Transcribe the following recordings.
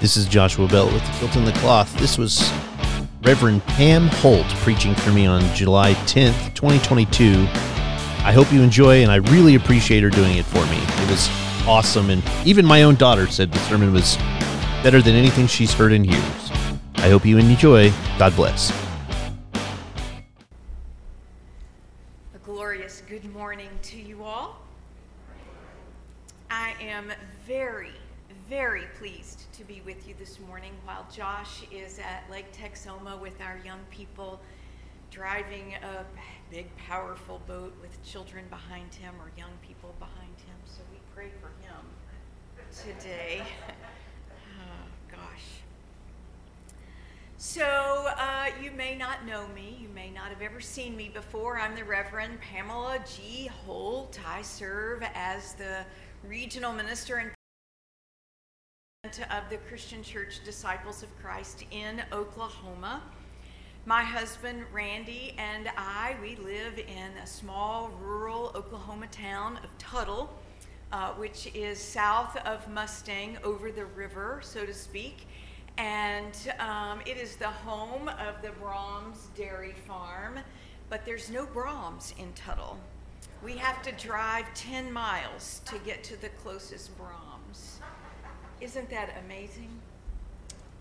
This is Joshua Bell with the Kilt the Cloth. This was Reverend Pam Holt preaching for me on July 10th, 2022. I hope you enjoy, and I really appreciate her doing it for me. It was awesome, and even my own daughter said the sermon was better than anything she's heard in years. I hope you enjoy. God bless. While Josh is at Lake Texoma with our young people driving a big, powerful boat with children behind him or young people behind him. So we pray for him today. oh, gosh. So, uh, you may not know me. You may not have ever seen me before. I'm the Reverend Pamela G. Holt. I serve as the regional minister and of the Christian Church Disciples of Christ in Oklahoma. My husband Randy and I, we live in a small rural Oklahoma town of Tuttle, uh, which is south of Mustang over the river, so to speak. And um, it is the home of the Braum's Dairy Farm, but there's no Braum's in Tuttle. We have to drive 10 miles to get to the closest Braum's. Isn't that amazing?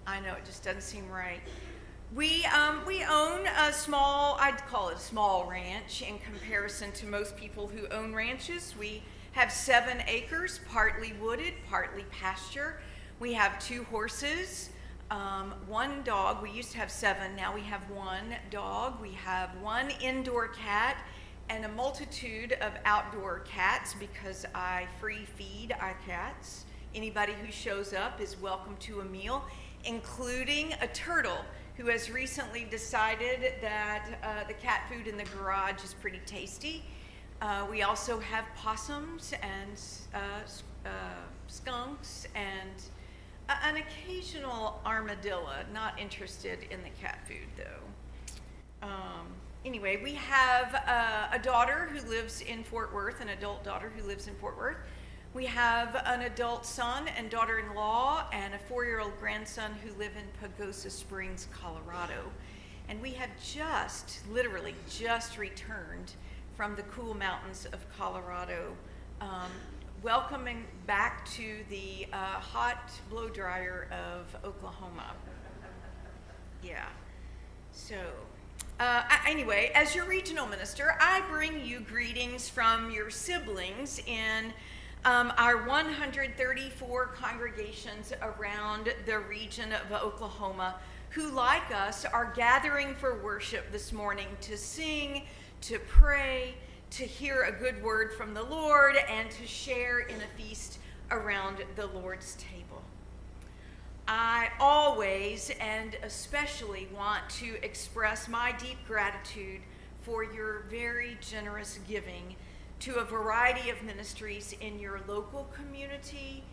I know, it just doesn't seem right. We, um, we own a small, I'd call it a small ranch in comparison to most people who own ranches. We have seven acres, partly wooded, partly pasture. We have two horses, um, one dog. We used to have seven, now we have one dog. We have one indoor cat and a multitude of outdoor cats because I free feed our cats. Anybody who shows up is welcome to a meal, including a turtle who has recently decided that uh, the cat food in the garage is pretty tasty. Uh, we also have possums and uh, uh skunks and an occasional armadillo. Not interested in the cat food though. Um, anyway, we have uh, a daughter who lives in Fort Worth, an adult daughter who lives in Fort Worth. We have an adult son and daughter in law and a four year old grandson who live in Pagosa Springs, Colorado. And we have just, literally, just returned from the cool mountains of Colorado, um, welcoming back to the uh, hot blow dryer of Oklahoma. Yeah. So, uh, anyway, as your regional minister, I bring you greetings from your siblings in um, our 134 congregations around the region of Oklahoma who, like us, are gathering for worship this morning to sing, to pray, to hear a good word from the Lord, and to share in a feast around the Lord's table. I always and especially want to express my deep gratitude for your very generous giving to a variety of ministries in your local community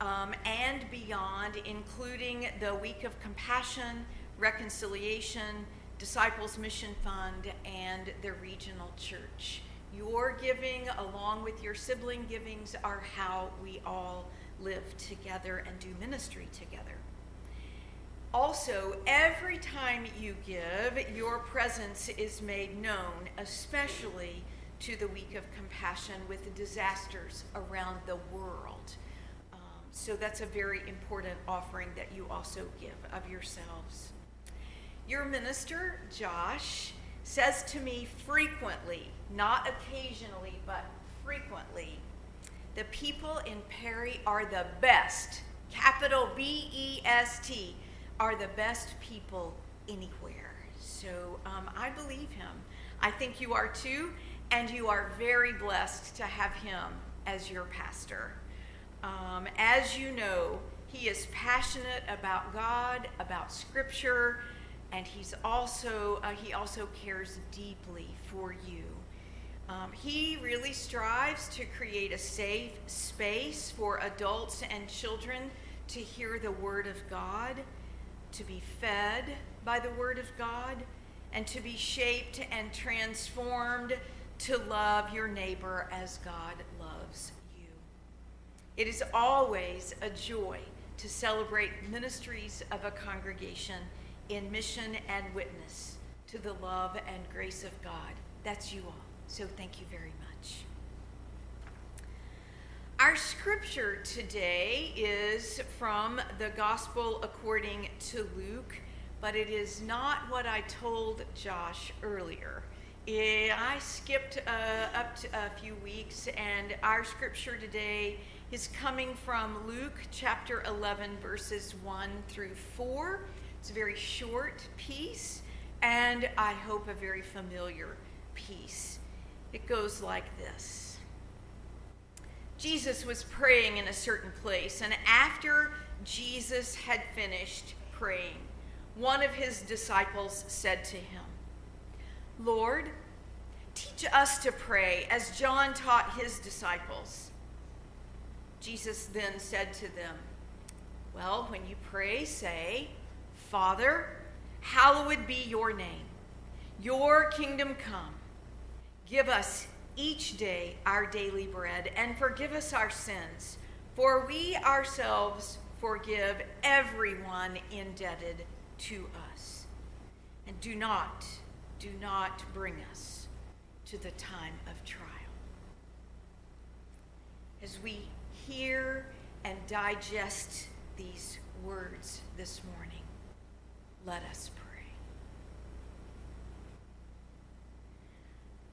um, and beyond, including the Week of Compassion, Reconciliation, Disciples Mission Fund, and the regional church. Your giving, along with your sibling givings, are how we all live together and do ministry together. Also, every time you give, your presence is made known, especially to the Week of Compassion with the disasters around the world. Um, so that's a very important offering that you also give of yourselves. Your minister, Josh, says to me frequently, not occasionally, but frequently, the people in Perry are the best, capital B E S T, are the best people anywhere. So um, I believe him. I think you are too and you are very blessed to have him as your pastor. Um, as you know, he is passionate about God, about Scripture, and he's also uh, he also cares deeply for you. Um, he really strives to create a safe space for adults and children to hear the Word of God, to be fed by the Word of God, and to be shaped and transformed to love your neighbor as God loves you. It is always a joy to celebrate ministries of a congregation in mission and witness to the love and grace of God. That's you all. So thank you very much. Our scripture today is from the Gospel according to Luke, but it is not what I told Josh earlier. I skipped uh, up to a few weeks, and our scripture today is coming from Luke chapter 11, verses 1 through 4. It's a very short piece, and I hope a very familiar piece. It goes like this Jesus was praying in a certain place, and after Jesus had finished praying, one of his disciples said to him, Lord, teach us to pray as John taught his disciples. Jesus then said to them, Well, when you pray, say, Father, hallowed be your name. Your kingdom come. Give us each day our daily bread and forgive us our sins, for we ourselves forgive everyone indebted to us. And do not do not bring us to the time of trial. As we hear and digest these words this morning, let us pray.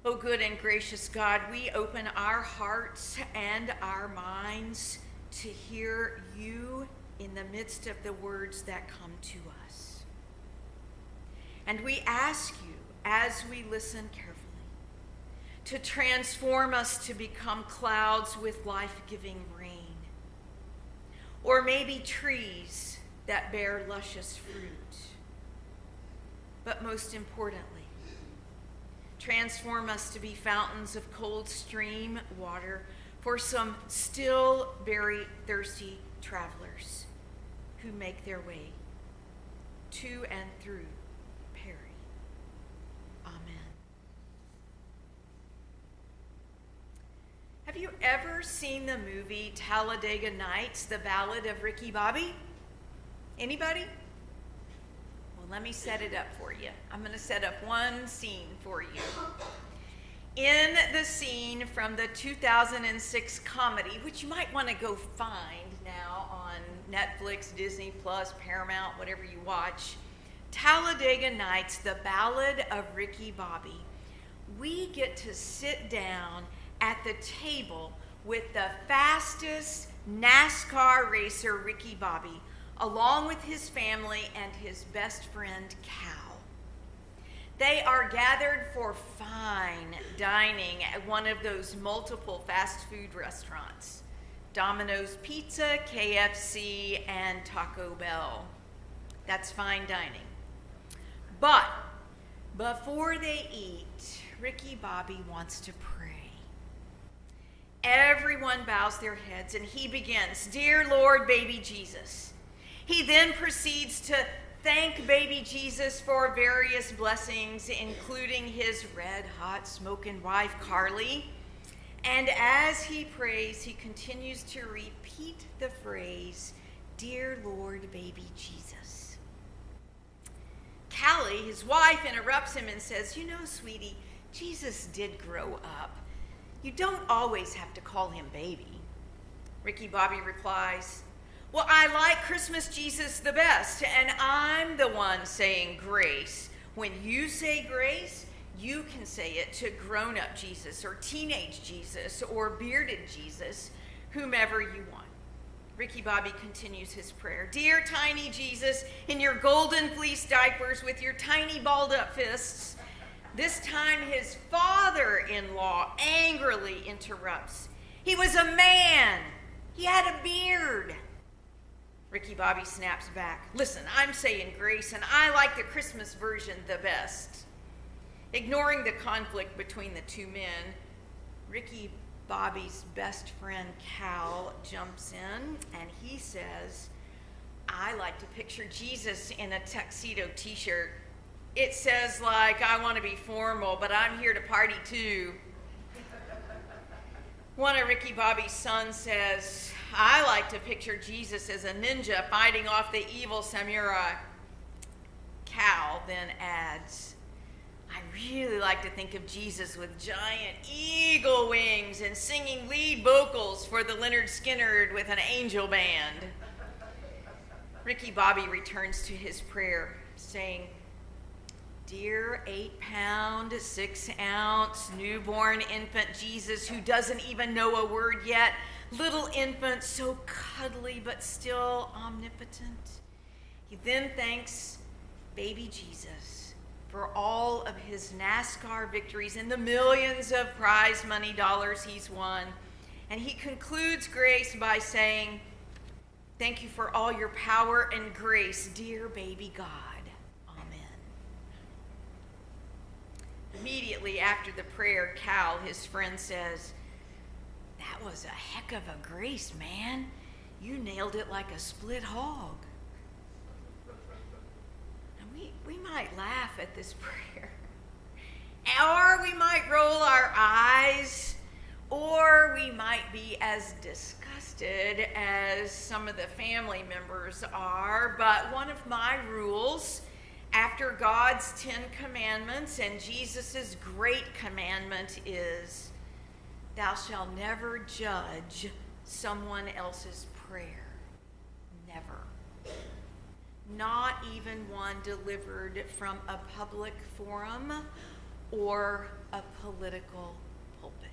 Oh, good and gracious God, we open our hearts and our minds to hear you in the midst of the words that come to us. And we ask you as we listen carefully to transform us to become clouds with life giving rain, or maybe trees that bear luscious fruit. But most importantly, transform us to be fountains of cold stream water for some still very thirsty travelers who make their way to and through Have you ever seen the movie Talladega Nights, The Ballad of Ricky Bobby? Anybody? Well, let me set it up for you. I'm going to set up one scene for you. In the scene from the 2006 comedy, which you might want to go find now on Netflix, Disney Plus, Paramount, whatever you watch, Talladega Nights, The Ballad of Ricky Bobby, we get to sit down at the table with the fastest NASCAR racer, Ricky Bobby, along with his family and his best friend, Cal. They are gathered for fine dining at one of those multiple fast food restaurants Domino's Pizza, KFC, and Taco Bell. That's fine dining. But before they eat, Ricky Bobby wants to pray. Everyone bows their heads and he begins, Dear Lord, baby Jesus. He then proceeds to thank baby Jesus for various blessings, including his red hot smoking wife, Carly. And as he prays, he continues to repeat the phrase, Dear Lord, baby Jesus. Callie, his wife, interrupts him and says, You know, sweetie, Jesus did grow up. You don't always have to call him baby. Ricky Bobby replies, Well, I like Christmas Jesus the best, and I'm the one saying grace. When you say grace, you can say it to grown up Jesus or teenage Jesus or bearded Jesus, whomever you want. Ricky Bobby continues his prayer Dear tiny Jesus, in your golden fleece diapers with your tiny balled up fists, this time, his father in law angrily interrupts. He was a man, he had a beard. Ricky Bobby snaps back. Listen, I'm saying grace, and I like the Christmas version the best. Ignoring the conflict between the two men, Ricky Bobby's best friend Cal jumps in and he says, I like to picture Jesus in a tuxedo t shirt it says like I want to be formal, but I'm here to party too. One of Ricky Bobby's sons says, I like to picture Jesus as a ninja fighting off the evil samurai. Cal then adds, I really like to think of Jesus with giant eagle wings and singing lead vocals for the Lynyrd Skynyrd with an angel band. Ricky Bobby returns to his prayer, saying, Dear eight pound, six ounce, newborn infant Jesus who doesn't even know a word yet, little infant, so cuddly but still omnipotent. He then thanks baby Jesus for all of his NASCAR victories and the millions of prize money dollars he's won. And he concludes grace by saying, Thank you for all your power and grace, dear baby God. Immediately after the prayer, Cal, his friend, says, That was a heck of a grace, man. You nailed it like a split hog. And we, we might laugh at this prayer. Or we might roll our eyes, or we might be as disgusted as some of the family members are. But one of my rules after God's Ten Commandments and Jesus' great commandment is, Thou shalt never judge someone else's prayer. Never. Not even one delivered from a public forum or a political pulpit.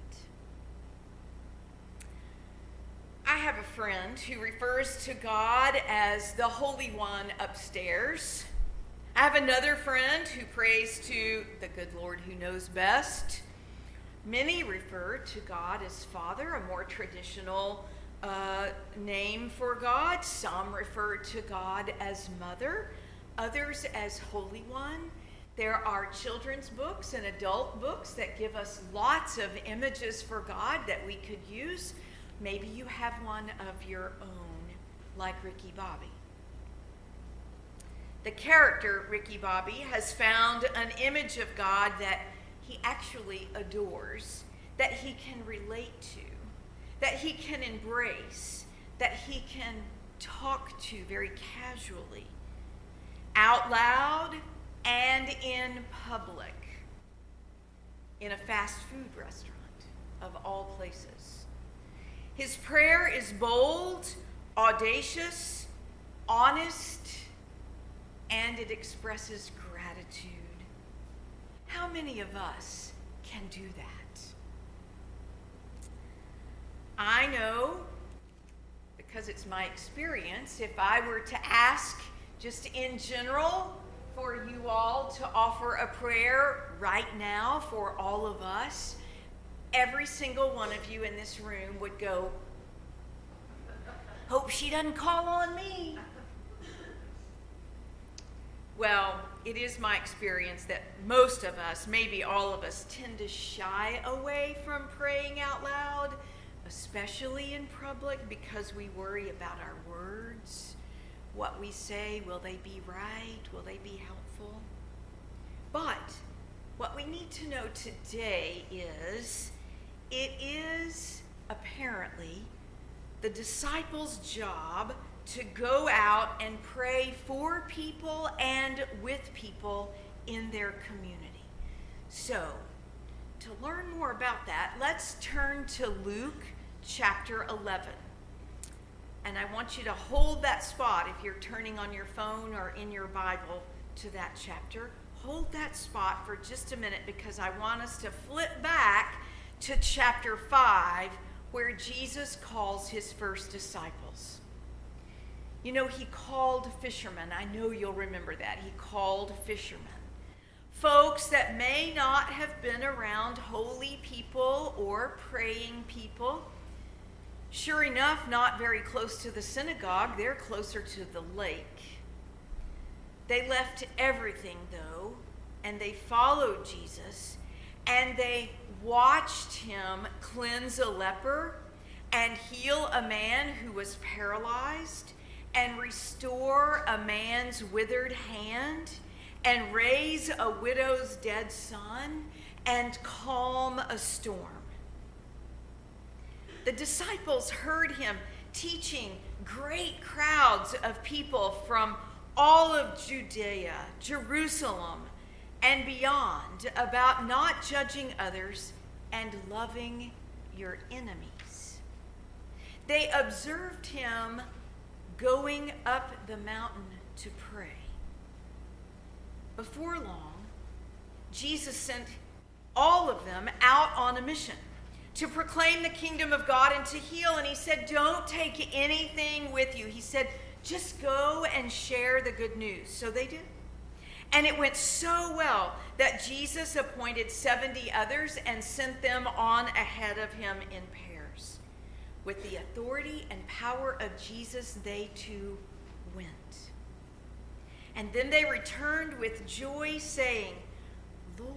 I have a friend who refers to God as the Holy One upstairs I have another friend who prays to the good Lord who knows best. Many refer to God as Father, a more traditional uh, name for God. Some refer to God as Mother, others as Holy One. There are children's books and adult books that give us lots of images for God that we could use. Maybe you have one of your own, like Ricky Bobby. The character, Ricky Bobby, has found an image of God that he actually adores, that he can relate to, that he can embrace, that he can talk to very casually, out loud and in public, in a fast food restaurant of all places. His prayer is bold, audacious, honest, and it expresses gratitude. How many of us can do that? I know, because it's my experience, if I were to ask just in general for you all to offer a prayer right now for all of us, every single one of you in this room would go, Hope she doesn't call on me. Well, it is my experience that most of us, maybe all of us, tend to shy away from praying out loud, especially in public, because we worry about our words. What we say, will they be right? Will they be helpful? But what we need to know today is it is apparently the disciples' job to go out and pray for people and with people in their community. So, to learn more about that, let's turn to Luke chapter 11. And I want you to hold that spot if you're turning on your phone or in your Bible to that chapter. Hold that spot for just a minute because I want us to flip back to chapter 5 where Jesus calls his first disciples. You know, he called fishermen. I know you'll remember that. He called fishermen. Folks that may not have been around holy people or praying people. Sure enough, not very close to the synagogue, they're closer to the lake. They left everything, though, and they followed Jesus, and they watched him cleanse a leper and heal a man who was paralyzed and restore a man's withered hand, and raise a widow's dead son, and calm a storm. The disciples heard him teaching great crowds of people from all of Judea, Jerusalem, and beyond about not judging others and loving your enemies. They observed him going up the mountain to pray. Before long, Jesus sent all of them out on a mission to proclaim the kingdom of God and to heal. And he said, Don't take anything with you. He said, Just go and share the good news. So they did. And it went so well that Jesus appointed 70 others and sent them on ahead of him in pairs. With the authority and power of Jesus, they too went. And then they returned with joy, saying, Lord,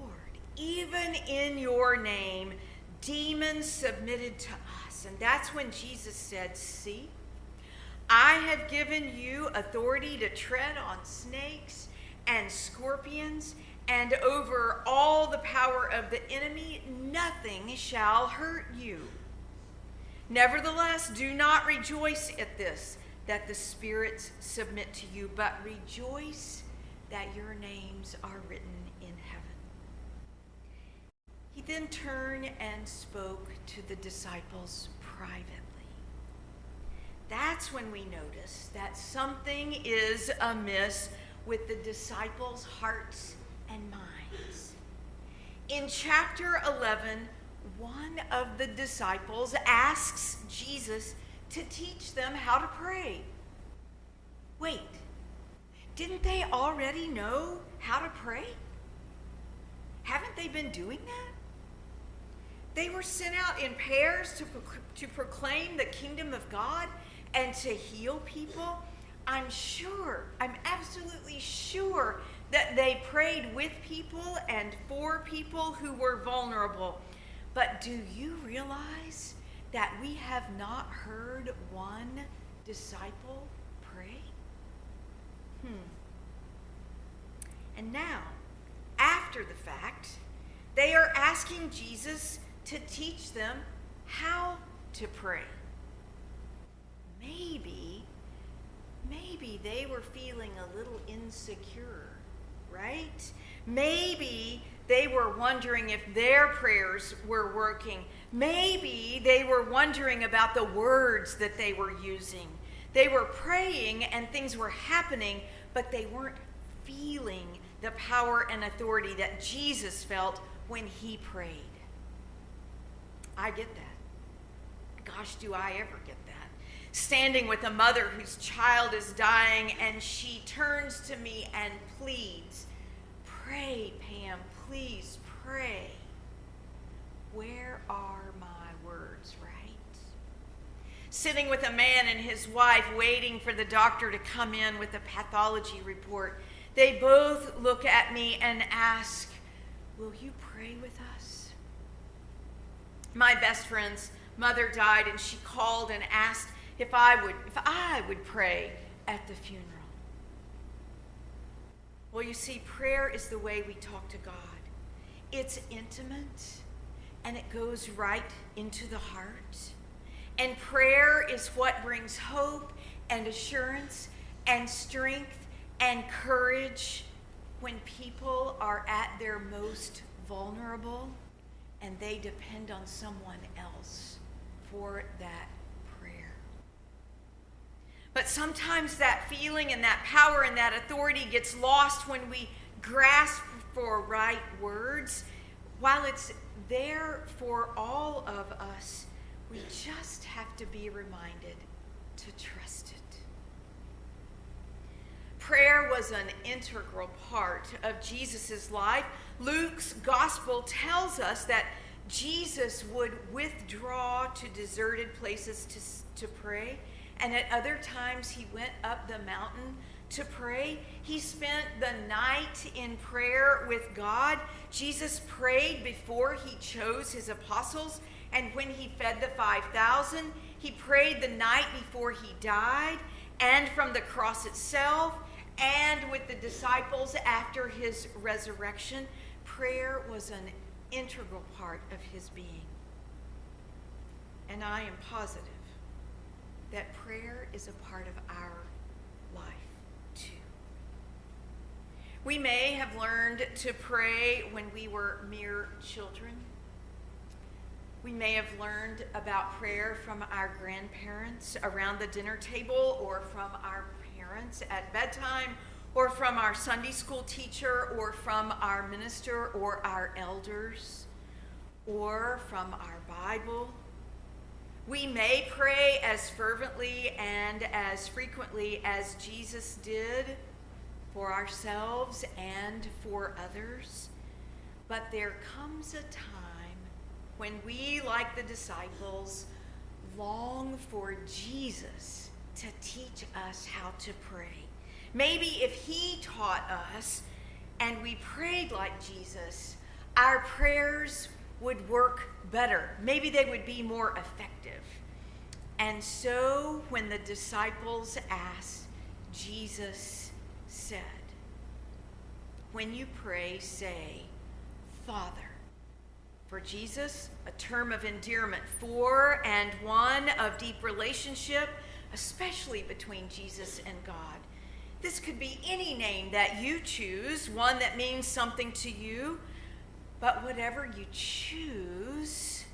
even in your name, demons submitted to us. And that's when Jesus said, See, I have given you authority to tread on snakes and scorpions, and over all the power of the enemy, nothing shall hurt you. Nevertheless, do not rejoice at this, that the spirits submit to you, but rejoice that your names are written in heaven. He then turned and spoke to the disciples privately. That's when we notice that something is amiss with the disciples' hearts and minds. In chapter 11, one of the disciples asks Jesus to teach them how to pray. Wait, didn't they already know how to pray? Haven't they been doing that? They were sent out in pairs to, to proclaim the kingdom of God and to heal people. I'm sure, I'm absolutely sure that they prayed with people and for people who were vulnerable. But do you realize that we have not heard one disciple pray? Hmm. And now, after the fact, they are asking Jesus to teach them how to pray. Maybe, maybe they were feeling a little insecure, right? Maybe they were wondering if their prayers were working. Maybe they were wondering about the words that they were using. They were praying and things were happening, but they weren't feeling the power and authority that Jesus felt when he prayed. I get that. Gosh, do I ever get that. Standing with a mother whose child is dying, and she turns to me and pleads, Pray, Pam, please pray. Where are my words, right? Sitting with a man and his wife waiting for the doctor to come in with a pathology report, they both look at me and ask, Will you pray with us? My best friend's mother died, and she called and asked if I would, if I would pray at the funeral. Well, you see, prayer is the way we talk to God. It's intimate and it goes right into the heart. And prayer is what brings hope and assurance and strength and courage when people are at their most vulnerable and they depend on someone else for that prayer. But sometimes that feeling and that power and that authority gets lost when we grasp for right words. While it's there for all of us, we just have to be reminded to trust it. Prayer was an integral part of Jesus' life. Luke's gospel tells us that Jesus would withdraw to deserted places to, to pray, and at other times he went up the mountain to pray. He spent the night in prayer with God. Jesus prayed before he chose his apostles, and when he fed the 5,000, he prayed the night before he died, and from the cross itself, and with the disciples after his resurrection. Prayer was an integral part of his being. And I am positive that prayer is a part of our life too. We may have learned to pray when we were mere children. We may have learned about prayer from our grandparents around the dinner table or from our parents at bedtime or from our Sunday school teacher or from our minister or our elders or from our Bible. We may pray as fervently and as frequently as Jesus did for ourselves and for others, but there comes a time when we, like the disciples, long for Jesus to teach us how to pray. Maybe if he taught us and we prayed like Jesus, our prayers would work better. Maybe they would be more effective. And so when the disciples asked, Jesus said, When you pray, say, Father. For Jesus, a term of endearment for and one of deep relationship, especially between Jesus and God. This could be any name that you choose, one that means something to you. But whatever you choose,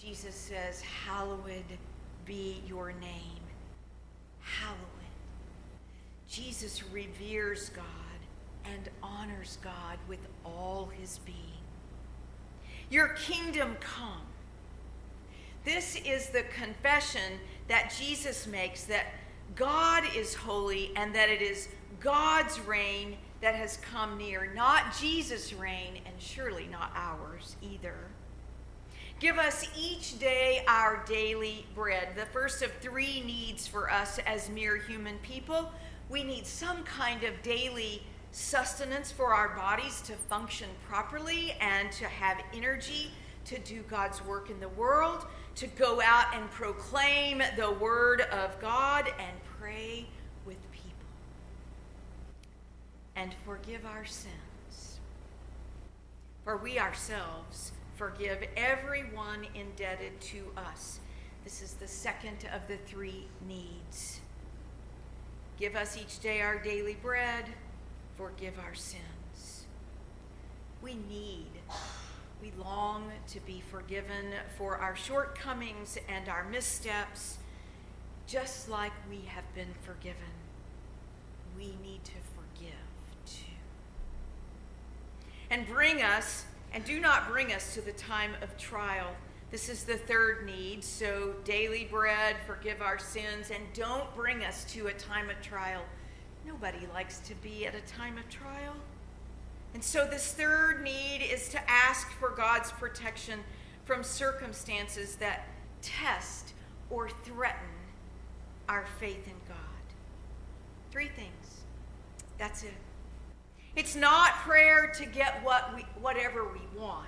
Jesus says, Hallowed be your name. Hallowed. Jesus reveres God and honors God with all his being. Your kingdom come. This is the confession that Jesus makes that God is holy and that it is God's reign that has come near, not Jesus' reign, and surely not ours either. Give us each day our daily bread, the first of three needs for us as mere human people. We need some kind of daily sustenance for our bodies to function properly and to have energy to do God's work in the world, to go out and proclaim the word of God and pray with people. and forgive our sins. For we ourselves forgive everyone indebted to us. This is the second of the three needs. Give us each day our daily bread, forgive our sins. We need, we long to be forgiven for our shortcomings and our missteps, just like we have been forgiven. We need to forgive too. and bring us, and do not bring us to the time of trial. This is the third need. So, daily bread, forgive our sins, and don't bring us to a time of trial. Nobody likes to be at a time of trial. And so, this third need is to ask for God's protection from circumstances that test or threaten our faith in God. Three things. That's it. It's not prayer to get what we, whatever we want.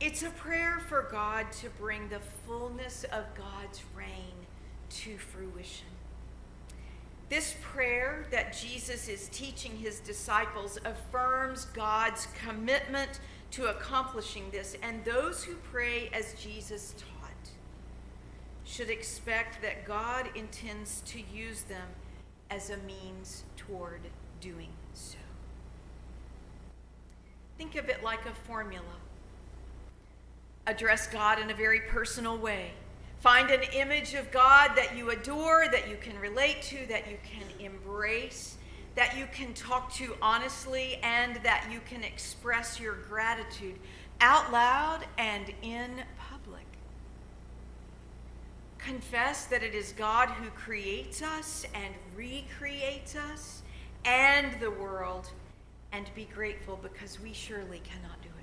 It's a prayer for God to bring the fullness of God's reign to fruition. This prayer that Jesus is teaching his disciples affirms God's commitment to accomplishing this, and those who pray as Jesus taught should expect that God intends to use them as a means toward doing so. Think of it like a formula. Address God in a very personal way. Find an image of God that you adore, that you can relate to, that you can embrace, that you can talk to honestly, and that you can express your gratitude out loud and in public. Confess that it is God who creates us and recreates us and the world and be grateful because we surely cannot do it.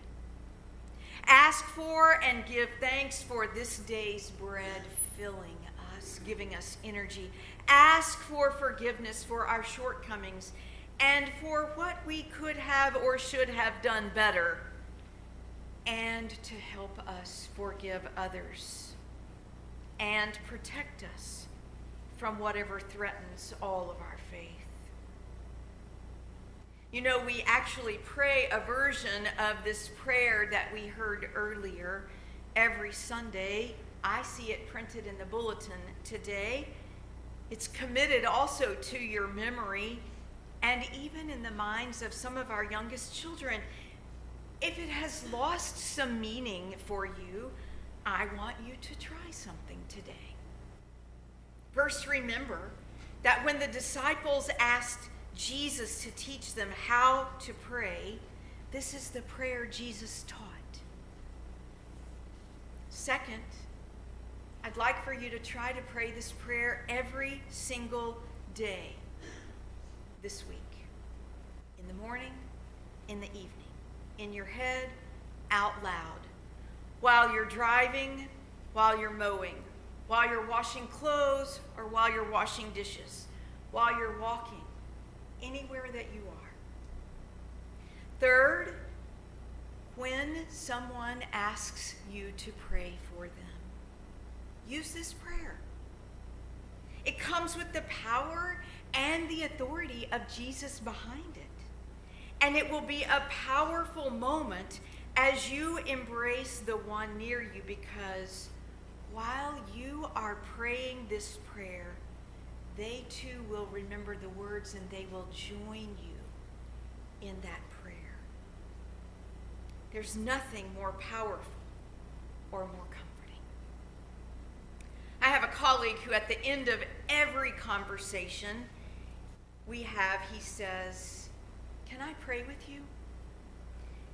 Ask for and give thanks for this day's bread filling us, giving us energy. Ask for forgiveness for our shortcomings and for what we could have or should have done better, and to help us forgive others and protect us from whatever threatens all of our faith. You know, we actually pray a version of this prayer that we heard earlier every Sunday I see it printed in the bulletin today. It's committed also to your memory and even in the minds of some of our youngest children. If it has lost some meaning for you, I want you to try something today. First, remember that when the disciples asked Jesus to teach them how to pray, this is the prayer Jesus taught. Second, I'd like for you to try to pray this prayer every single day this week. In the morning, in the evening, in your head, out loud, while you're driving, while you're mowing, while you're washing clothes, or while you're washing dishes, while you're walking, anywhere that you are. Third, when someone asks you to pray for them, use this prayer. It comes with the power and the authority of Jesus behind it. And it will be a powerful moment as you embrace the one near you because while you are praying this prayer, they too will remember the words and they will join you in that prayer. There's nothing more powerful or more comforting. I have a colleague who, at the end of every conversation we have, he says, Can I pray with you?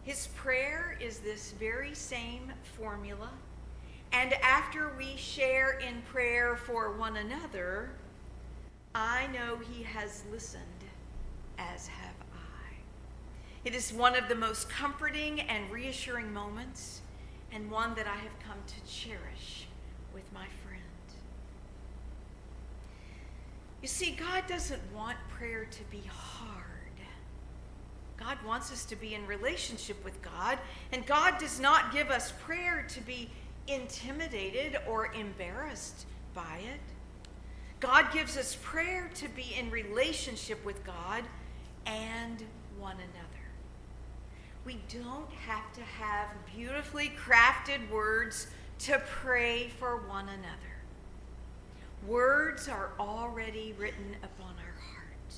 His prayer is this very same formula. And after we share in prayer for one another, I know he has listened, as have I. It is one of the most comforting and reassuring moments, and one that I have come to cherish with my friend. You see, God doesn't want prayer to be hard. God wants us to be in relationship with God, and God does not give us prayer to be intimidated or embarrassed by it. God gives us prayer to be in relationship with God and one another. We don't have to have beautifully crafted words to pray for one another. Words are already written upon our heart.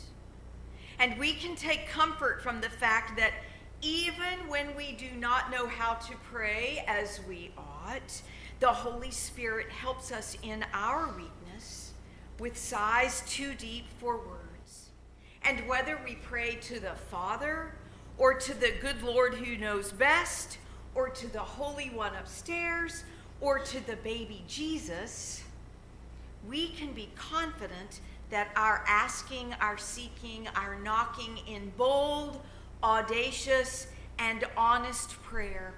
And we can take comfort from the fact that even when we do not know how to pray as we ought, the Holy Spirit helps us in our weakness with sighs too deep for words. And whether we pray to the Father, or to the good Lord who knows best, or to the Holy One upstairs, or to the baby Jesus, we can be confident that our asking, our seeking, our knocking in bold, audacious, and honest prayer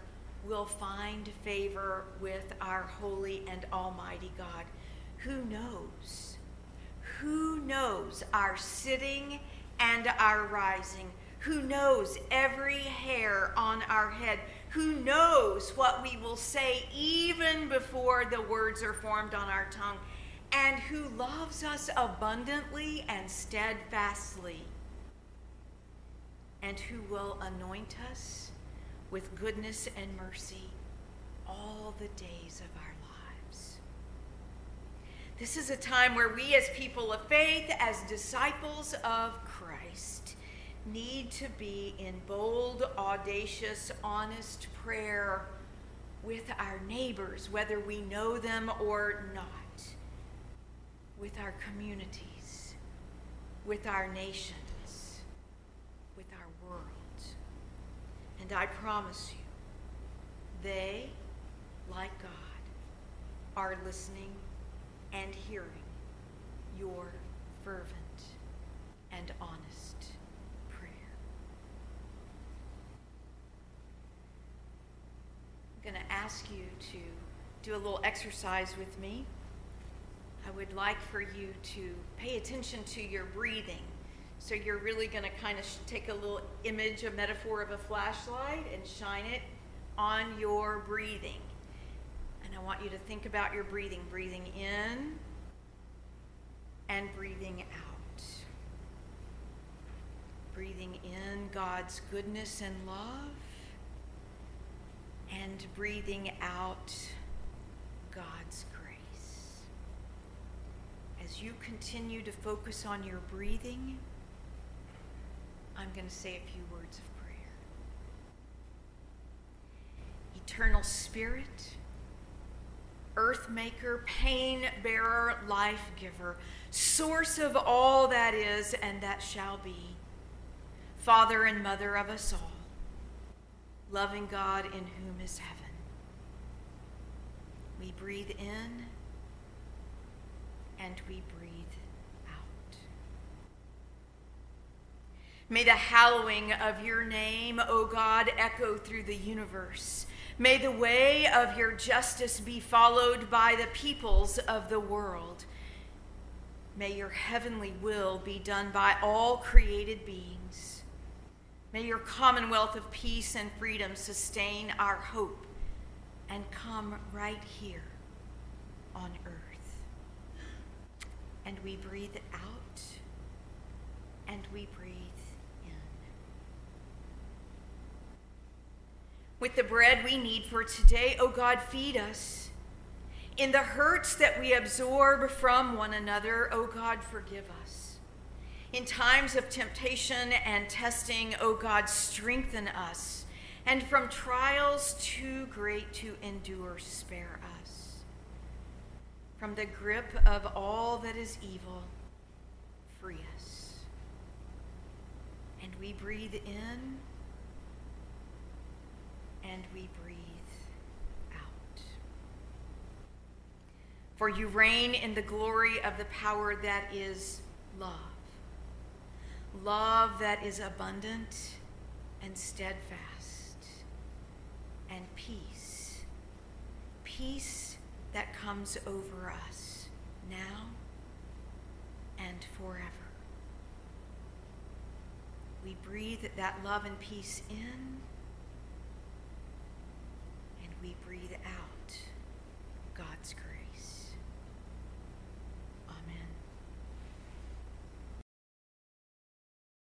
will find favor with our holy and almighty God who knows who knows our sitting and our rising, who knows every hair on our head, who knows what we will say even before the words are formed on our tongue, and who loves us abundantly and steadfastly, and who will anoint us with goodness and mercy all the days of our this is a time where we, as people of faith, as disciples of Christ, need to be in bold, audacious, honest prayer with our neighbors, whether we know them or not, with our communities, with our nations, with our world. And I promise you, they, like God, are listening and hearing your fervent and honest prayer. I'm going to ask you to do a little exercise with me. I would like for you to pay attention to your breathing. So you're really going to kind of take a little image, a metaphor of a flashlight, and shine it on your breathing. I want you to think about your breathing, breathing in and breathing out. Breathing in God's goodness and love, and breathing out God's grace. As you continue to focus on your breathing, I'm going to say a few words of prayer. Eternal Spirit, Earth Maker, Pain Bearer, Life Giver, Source of all that is and that shall be, Father and Mother of us all, loving God in whom is heaven. We breathe in and we breathe out. May the hallowing of your name, O God, echo through the universe. May the way of your justice be followed by the peoples of the world. May your heavenly will be done by all created beings. May your commonwealth of peace and freedom sustain our hope and come right here on earth. And we breathe out and we breathe in. With the bread we need for today, O oh God, feed us. In the hurts that we absorb from one another, O oh God, forgive us. In times of temptation and testing, O oh God, strengthen us. And from trials too great to endure, spare us. From the grip of all that is evil, free us. And we breathe in and we breathe out. For you reign in the glory of the power that is love. Love that is abundant and steadfast, and peace. Peace that comes over us now and forever. We breathe that love and peace in we breathe out God's grace.